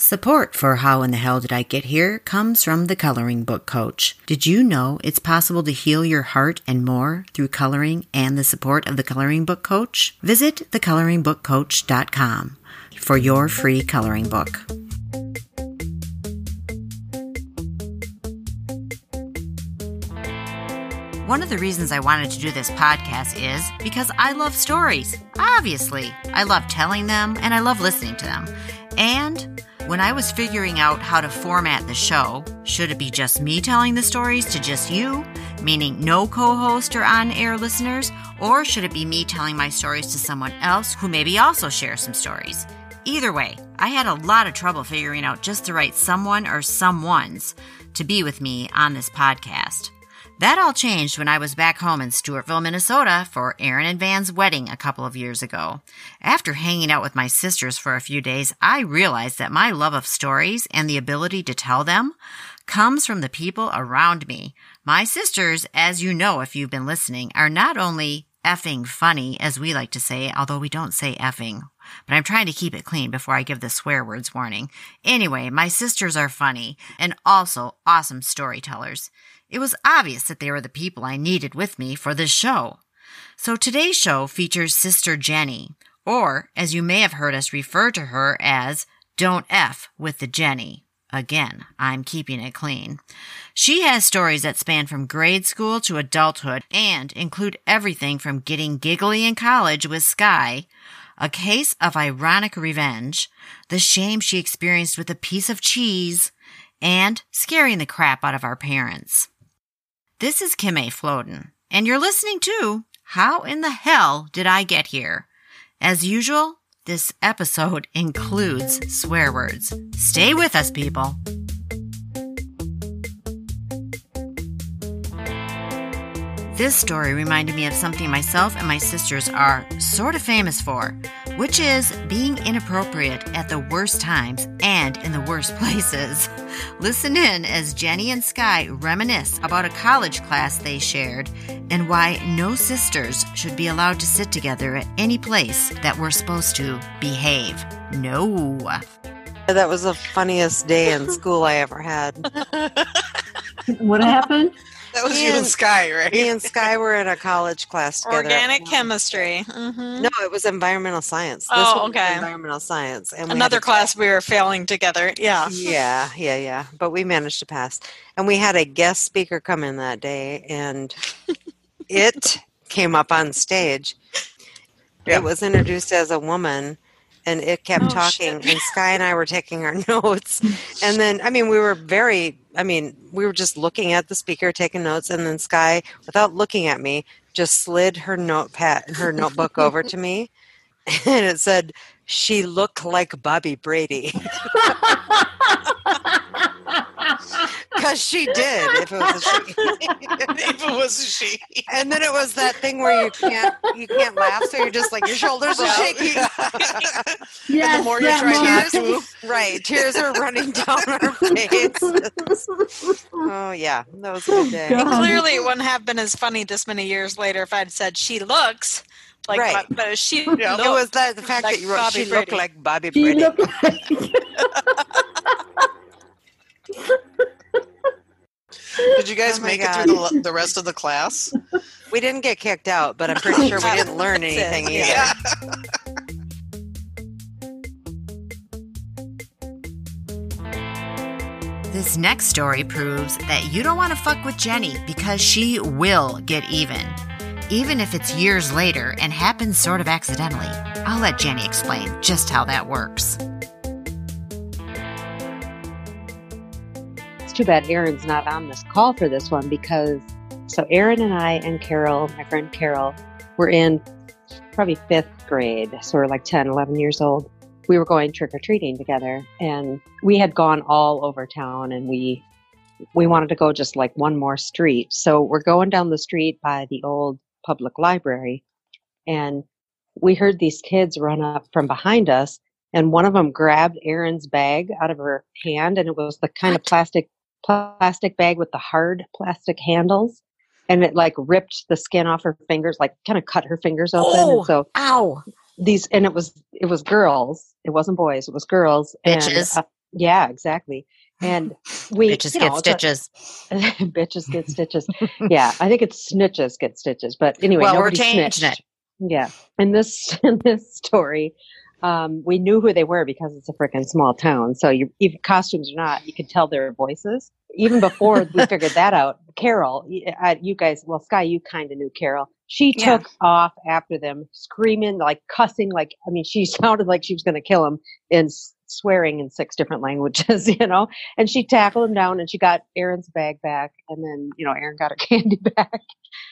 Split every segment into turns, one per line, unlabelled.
Support for How in the Hell Did I Get Here comes from the Coloring Book Coach. Did you know it's possible to heal your heart and more through coloring and the support of the Coloring Book Coach? Visit thecoloringbookcoach.com for your free coloring book. One of the reasons I wanted to do this podcast is because I love stories. Obviously, I love telling them and I love listening to them. And when I was figuring out how to format the show, should it be just me telling the stories to just you, meaning no co host or on air listeners, or should it be me telling my stories to someone else who maybe also shares some stories? Either way, I had a lot of trouble figuring out just the right someone or someones to be with me on this podcast. That all changed when I was back home in Stewartville, Minnesota for Aaron and Van's wedding a couple of years ago. After hanging out with my sisters for a few days, I realized that my love of stories and the ability to tell them comes from the people around me. My sisters, as you know if you've been listening, are not only effing funny, as we like to say, although we don't say effing. But I'm trying to keep it clean before I give the swear words warning. Anyway, my sisters are funny and also awesome storytellers. It was obvious that they were the people I needed with me for this show. So today's show features Sister Jenny, or as you may have heard us refer to her as Don't F with the Jenny. Again, I'm keeping it clean. She has stories that span from grade school to adulthood and include everything from getting giggly in college with Sky, a case of ironic revenge, the shame she experienced with a piece of cheese, and scaring the crap out of our parents. This is Kim A. Floden, and you're listening to How in the Hell Did I Get Here? As usual, this episode includes swear words. Stay with us, people. This story reminded me of something myself and my sisters are sort of famous for, which is being inappropriate at the worst times and in the worst places. Listen in as Jenny and Sky reminisce about a college class they shared and why no sisters should be allowed to sit together at any place that we're supposed to behave. No.
That was the funniest day in school I ever had.
What happened?
That was you and Sky, right?
Me and Sky were in a college class together.
Organic chemistry. hmm
No, it was environmental science. This
Oh, okay.
Environmental science. And
Another class we were failing together. Yeah.
Yeah, yeah, yeah. But we managed to pass. And we had a guest speaker come in that day, and it came up on stage.
Yeah.
It was introduced as a woman, and it kept
Oh,
talking.
shit.
And Sky and I were taking our notes. And then, I mean, we were very, I mean, we were just looking at the speaker, taking notes. And then Sky, without looking at me, just slid her notepad, her notebook over to me, and it said, "She looked like Bobby Brady." Because she did, if it was a she.
if it was a she.
and then it was that thing where you can't you can't laugh, so you're just like your shoulders are shaking.
yes,
the more you try not
moment.
to.
right, tears are running down our face. Oh, oh yeah, that was a good day.
God.
Clearly, it wouldn't have been as funny this many years later if I'd said she looks like,
Right.
but, but she
Yeah.
looked
It was that the fact
like
that you wrote
Bobby
she looked like Bobby
She
Brady.
Looked like
Did you guys
Oh
make
God.
it through the, the rest of the class?
we didn't get kicked out, but I'm pretty sure we didn't learn anything either.
yeah.
This next story proves that you don't want to fuck with Jenny because she will get even. Even if it's years later and happens sort of accidentally. I'll let Jenny explain just how that works.
Too bad Aaron's not on this call for this one because so Aaron and I and Carol, my friend Carol, were in probably fifth grade. So we're like 10, 11 years old. We were going trick or treating together and we had gone all over town and we we wanted to go just like one more street. So we're going down the street by the old public library and we heard these kids run up from behind us and one of them grabbed Aaron's bag out of her hand and it was the kind of plastic plastic bag with the hard plastic handles and it like ripped the skin off her fingers like kind of cut her fingers open
Oh.
and so
Ow!
these and it was it was girls it wasn't boys it was girls
Bitches.
and Yeah, exactly. And we
Bitches
you
get
know, a-
stitches.
bitches get stitches. yeah, I think it's snitches get stitches. But anyway,
Well, we're changing
snitched. Yeah. In this in this story, um, we knew who they were because it's a freaking small town. So you even costumes or not, you could tell their voices. Even before we figured that out, Carol, uh, you guys, well, Sky, you kind of knew Carol. She
Yeah.
took off after them, screaming, like cussing, like I mean, she sounded like she was going to kill him and swearing in six different languages, you know. And she tackled him down, and she got Aaron's bag back, and then you know, Aaron got her candy back.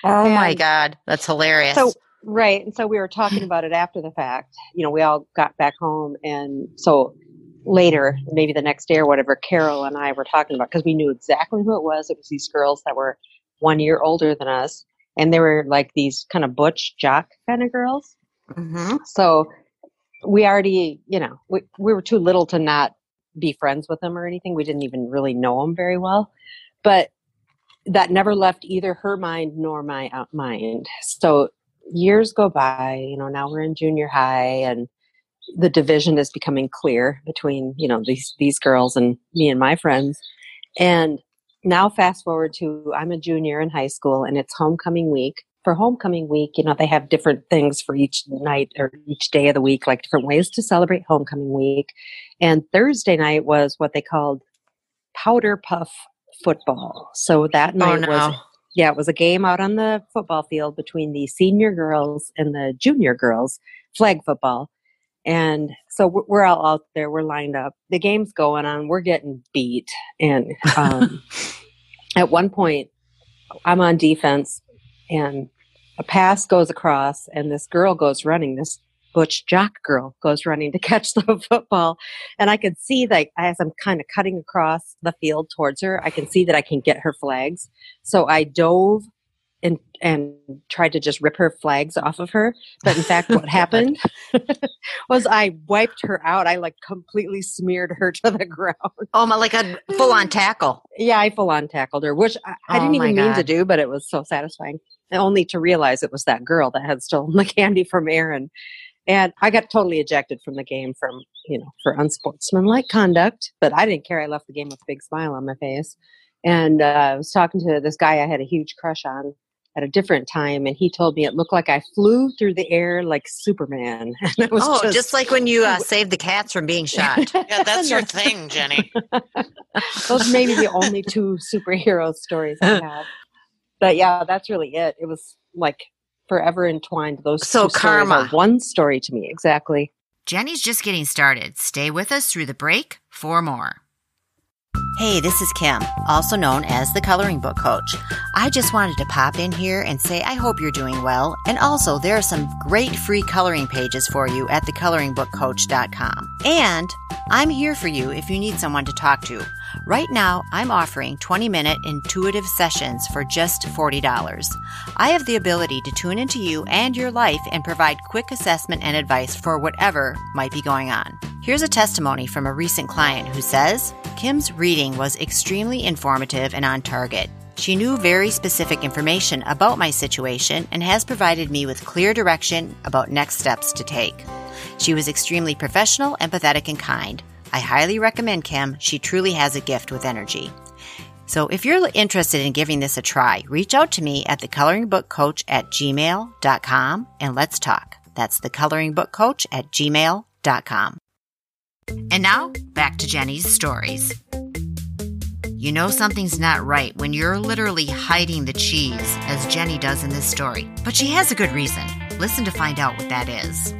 Oh my god, that's hilarious.
So right, and so we were talking about it after the fact. You know, we all got back home, and so later, maybe the next day or whatever, Carol and I were talking about because we knew exactly who it was. It was these girls that were one year older than us, and they were like these kind of butch jock kind of girls.
Mhm.
So we already, you know, we we were too little to not be friends with them or anything. We didn't even really know them very well, but that never left either her mind nor my uh, mind. So years go by, you know, now we're in junior high and the division is becoming clear between, you know, these these girls and me and my friends. And now fast forward to I'm a junior in high school and it's homecoming week. For homecoming week, you know, they have different things for each night or each day of the week, like different ways to celebrate homecoming week. And Thursday night was what they called powder puff football. So that
Oh
night
no.
was yeah, it was a game out on the football field between the senior girls and the junior girls, flag football. And so we're- we're all out there, we're lined up. The game's going on, we're getting beat. And um, at one point, I'm on defense, and a pass goes across, and this girl goes running, this butch jock girl goes running to catch the football. And I could see that as I'm kind of cutting across the field towards her, I can see that I can get her flags. So I dove and and tried to just rip her flags off of her. But in fact, what happened was I wiped her out. I like completely smeared her to the ground.
Oh my, like a full on tackle.
Yeah, I full on tackled her, which I, I
Oh
didn't even mean to do, but it was so satisfying. Only to realize it was that girl that had stolen the candy from Aaron. And I got totally ejected from the game from, you know, for unsportsmanlike conduct. But I didn't care. I left the game with a big smile on my face. And uh, I was talking to this guy I had a huge crush on at a different time, and he told me it looked like I flew through the air like Superman. And it was
Oh, just,
just,
like when you uh, saved the cats from being shot.
Yeah, that's your thing, Jenny.
Those may be the only two superhero stories I have. But yeah, that's really it. It was like forever entwined. Those
So
two stories
karma.
are one story to me exactly.
Jenny's just getting started. Stay with us through the break for more. Hey, this is Kim, also known as the Coloring Book Coach. I just wanted to pop in here and say I hope you're doing well. And also, there are some great free coloring pages for you at thecoloringbookcoach.com. And I'm here for you if you need someone to talk to. Right now, I'm offering 20 minute intuitive sessions for just $40. I have the ability to tune into you and your life and provide quick assessment and advice for whatever might be going on. Here's a testimony from a recent client who says Kim's reading was extremely informative and on target. She knew very specific information about my situation and has provided me with clear direction about next steps to take. She was extremely professional, empathetic, and kind. I highly recommend Kim. She truly has a gift with energy. So if you're interested in giving this a try, reach out to me at thecoloringbookcoach at gmail.com and let's talk. That's thecoloringbookcoach at gmail.com. And now, back to Jenny's stories. You know something's not right when you're literally hiding the cheese, as Jenny does in this story. But she has a good reason. Listen to find out what that is.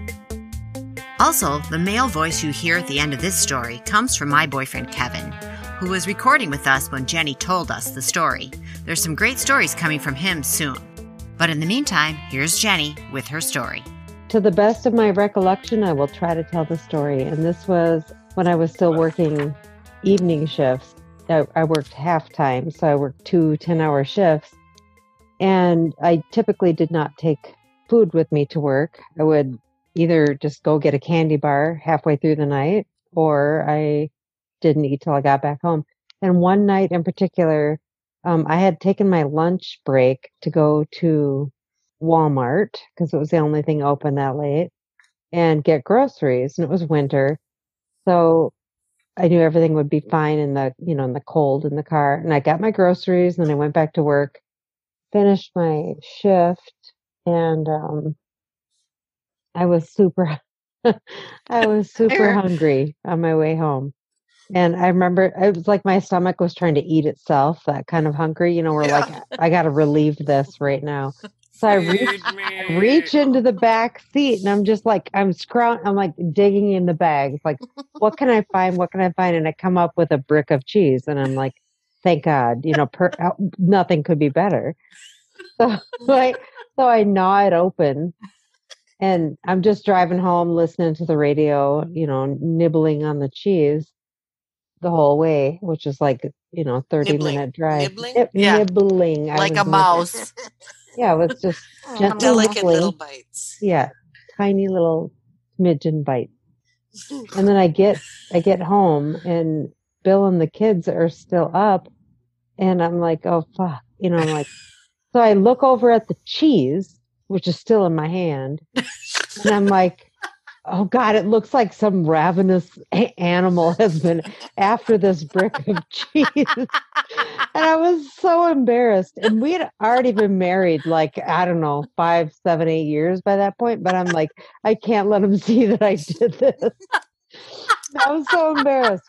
Also, the male voice you hear at the end of this story comes from my boyfriend Kevin, who was recording with us when Jenny told us the story. There's some great stories coming from him soon. But in the meantime, here's Jenny with her story.
To the best of my recollection, I will try to tell the story. And this was when I was still working evening shifts. I, I worked half time, so I worked two 10 hour shifts. And I typically did not take food with me to work. I would either just go get a candy bar halfway through the night, or I didn't eat till I got back home. And one night in particular, um, I had taken my lunch break to go to Walmart because it was the only thing open that late and get groceries. And it was winter. So I knew everything would be fine in the, you know, in the cold in the car. And I got my groceries and then I went back to work, finished my shift and, um, I was super, I was super hungry on my way home. And I remember it was like my stomach was trying to eat itself, that kind of hungry, you know, we're
Yeah.
like, I got to relieve this right now. So I reach, reach into the back seat and I'm just like, I'm scroung, I'm like digging in the bags, like, what can I find? What can I find? And I come up with a brick of cheese and I'm like, thank God, you know, per, uh, nothing could be better. So like, so I gnaw it open and I'm just driving home, listening to the radio, you know, nibbling on the cheese the whole way, which is like, you know, 30
Nibbling.
minute drive.
Nibbling?
Nib-
Yeah.
Nibbling. I
like a mouse.
Yeah, it was just gently
Delicate
nibbling.
little bites.
Yeah, tiny little smidgen bites. And then I get I get home and Bill and the kids are still up and I'm like, oh fuck. You know, I'm like so I look over at the cheese, which is still in my hand, and I'm like, oh God, it looks like some ravenous animal has been after this brick of cheese. and I was so embarrassed. And we had already been married like, I don't know, five, seven, eight years by that point. But I'm like, I can't let him see that I did this. I was so embarrassed.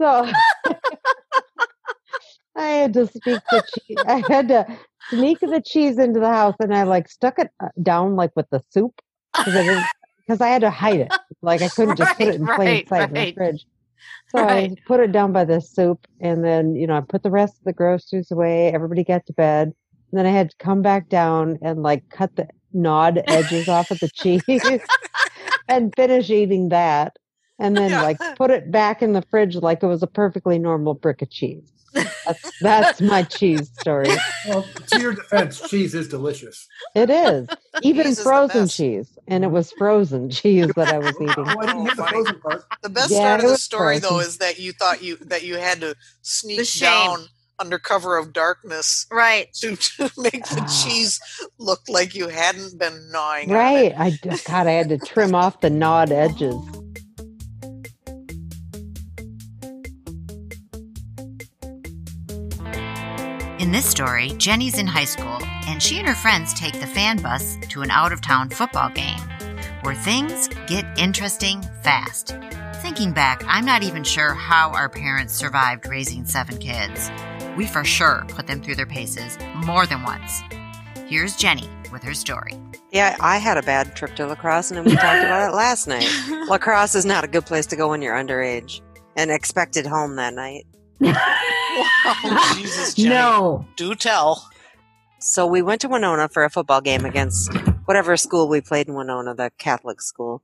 So I had to speak the cheese. I had to sneak the cheese into the house and I like stuck it uh, down like with the soup because I I had to hide it. Like I couldn't just put it in plain
right,
sight in the fridge. So
Right.
I put it down by the soup and then, you know, I put the rest of the groceries away. Everybody got to bed. And then I had to come back down and like cut the gnawed edges off of the cheese and finish eating that. And then
Yeah.
like put it back in the fridge like it was a perfectly normal brick of cheese. That's, that's my cheese story.
Well, to your defense, cheese is delicious.
It is. Even
Cheese
frozen
best.
cheese. And it was frozen cheese that I was eating.
Oh, I didn't hear the frozen part.
The best
Yeah,
part of the
was
story, though, is that you thought you that you had to sneak
The shame.
down under cover of darkness
Right.
to, to make the
Ah.
cheese look like you hadn't been gnawing. on it.
Right. I just, God, I had to trim off the gnawed edges.
In this story, Jenny's in high school, and she and her friends take the fan bus to an out of town football game where things get interesting fast. Thinking back, I'm not even sure how our parents survived raising seven kids. We for sure put them through their paces more than once. Here's Jenny with her story.
Yeah, I had a bad trip to La Crosse, and we talked about it last night. La Crosse is not a good place to go when you're underage and expected home that night.
Oh, Jesus, Jenny.
no.
Do tell.
So we went to Winona for a football game against whatever school we played in Winona, the Catholic school.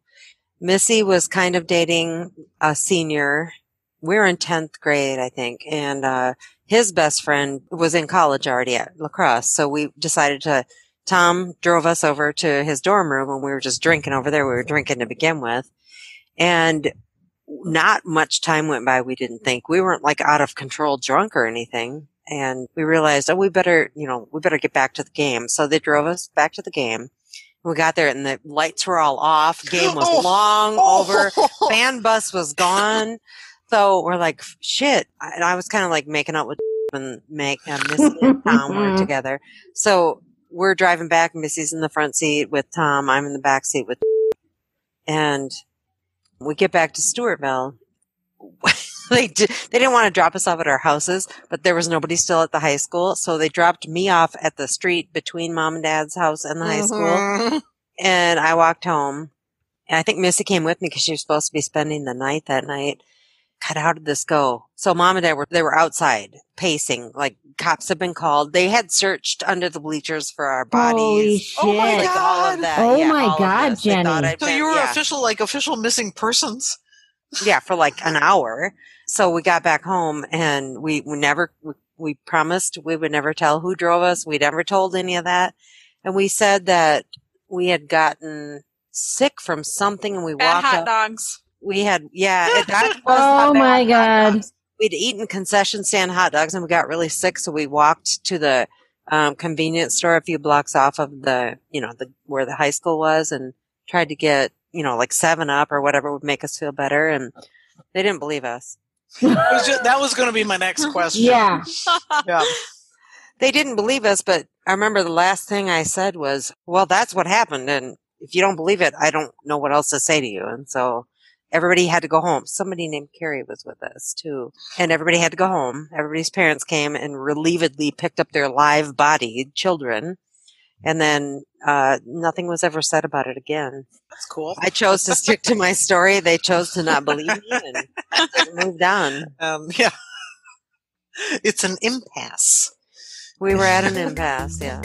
Missy was kind of dating a senior. We were in 10th grade, I think. And, uh, his best friend was in college already at La Crosse. So we decided to, Tom drove us over to his dorm room and we were just drinking over there. We were drinking to begin with. And not much time went by. We didn't think we weren't like out of control drunk or anything. And we realized, oh, we better, you know, we better get back to the game. So they drove us back to the game. We got there and the lights were all off. Game was
Oh.
long over. Fan bus was gone. So we're like, shit. And I was kind of like making up with and make uh, Missy and Tom were together. So we're driving back. Missy's in the front seat with Tom. I'm in the back seat with, and we get back to Stewartville. they did, they didn't want to drop us off at our houses, but there was nobody still at the high school, so they dropped me off at the street between mom and dad's house and the high school,
Mhm.
and I walked home. And I think Missy came with me because she was supposed to be spending the night that night. God, how did this go? So mom and dad were they were outside pacing, like cops had been called. They had searched under the bleachers for our bodies.
Holy shit.
Oh my
like all of
God.
that.
Oh
yeah,
my God,
this. They thought
Jenny.
So
been-
you were
yeah.
official, like official missing persons.
yeah, for like an hour. So we got back home and we, we never, we, we promised we would never tell who drove us. We never told any of that. And we said that we had gotten sick from something and we
Bad
walked
hot
up.
dogs.
We had, yeah, that was
Oh my God.
We'd eaten concession stand hot dogs and we got really sick. So we walked to the, um, convenience store a few blocks off of the, you know, the, where the high school was and tried to get, you know, like seven up or whatever would make us feel better. And they didn't believe us.
Was ju- that was going to be my next question.
Yeah.
Yeah.
They didn't believe us, but I remember the last thing I said was, "Well, that's what happened, and if you don't believe it, I don't know what else to say to you." And so everybody had to go home. Somebody named Carrie was with us too, and everybody had to go home. Everybody's parents came and relievedly picked up their live-bodied children, and then uh, nothing was ever said about it again.
That's cool.
I chose to stick to my story. They chose to not believe me and moved on.
Um, yeah. It's an impasse.
We were at an impasse. Yeah.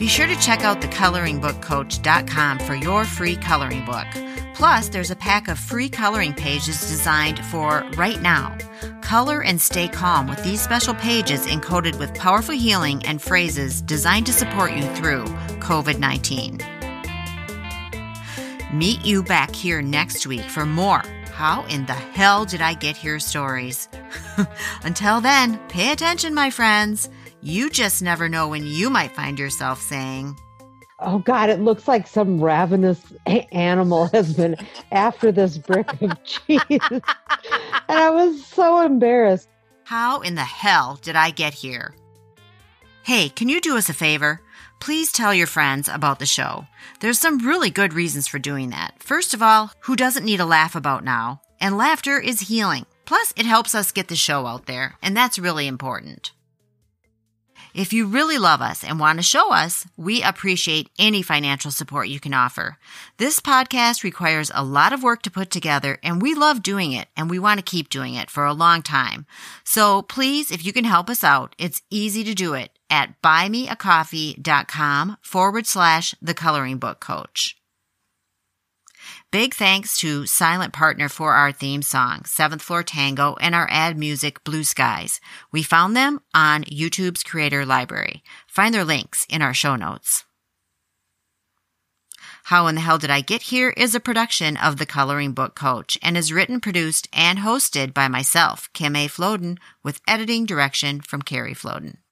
Be sure to check out thecoloringbookcoach.com for your free coloring book. Plus, there's a pack of free coloring pages designed for right now. Color and stay calm with these special pages encoded with powerful healing and phrases designed to support you through COVID 19. Meet you back here next week for more How in the Hell Did I Get Here stories. Until then, pay attention, my friends. You just never know when you might find yourself saying,
Oh God, it looks like some ravenous animal has been after this brick of cheese. and I was so embarrassed.
How in the hell did I get here? Hey, can you do us a favor? Please tell your friends about the show. There's some really good reasons for doing that. First of all, who doesn't need a laugh about now? And laughter is healing. Plus, it helps us get the show out there, and that's really important. If you really love us and want to show us, we appreciate any financial support you can offer. This podcast requires a lot of work to put together, and we love doing it, and we want to keep doing it for a long time. So please, if you can help us out, it's easy to do it at buymeacoffee.com forward slash the coloring book coach. Big thanks to Silent Partner for our theme song, Seventh Floor Tango, and our ad music, Blue Skies. We found them on YouTube's Creator Library. Find their links in our show notes. How in the Hell Did I Get Here is a production of The Coloring Book Coach and is written, produced, and hosted by myself, Kim A. Floden, with editing direction from Carrie Floden.